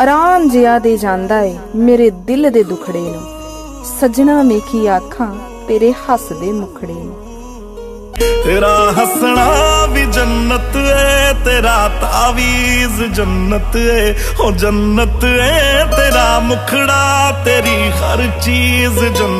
ਆਰਾਮ ਜਿਆ ਦੇ ਜਾਂਦਾ ਏ ਮੇਰੇ ਦਿਲ ਦੇ ਦੁਖੜੇ ਨੂੰ। ਸਜਣਾ ਵੇਖੀ ਆਖਾਂ, ਤੇਰੇ ਹੱਸਦੇ ਮੁਖੜੇ ਨੂੰ। ਤੇਰਾ ਹੱਸਣਾ ਵੀ ਜੰਨਤ ਏ, ਤੇਰਾ ਤਾਵੀਜ਼ ਜੰਨਤ ਏ। ਹੋ ਜੰਨਤ ਏ, ਤੇਰਾ ਮੁਖੜਾ, ਤੇਰੀ ਹਰ ਚੀਜ਼ ਜੰਨਤ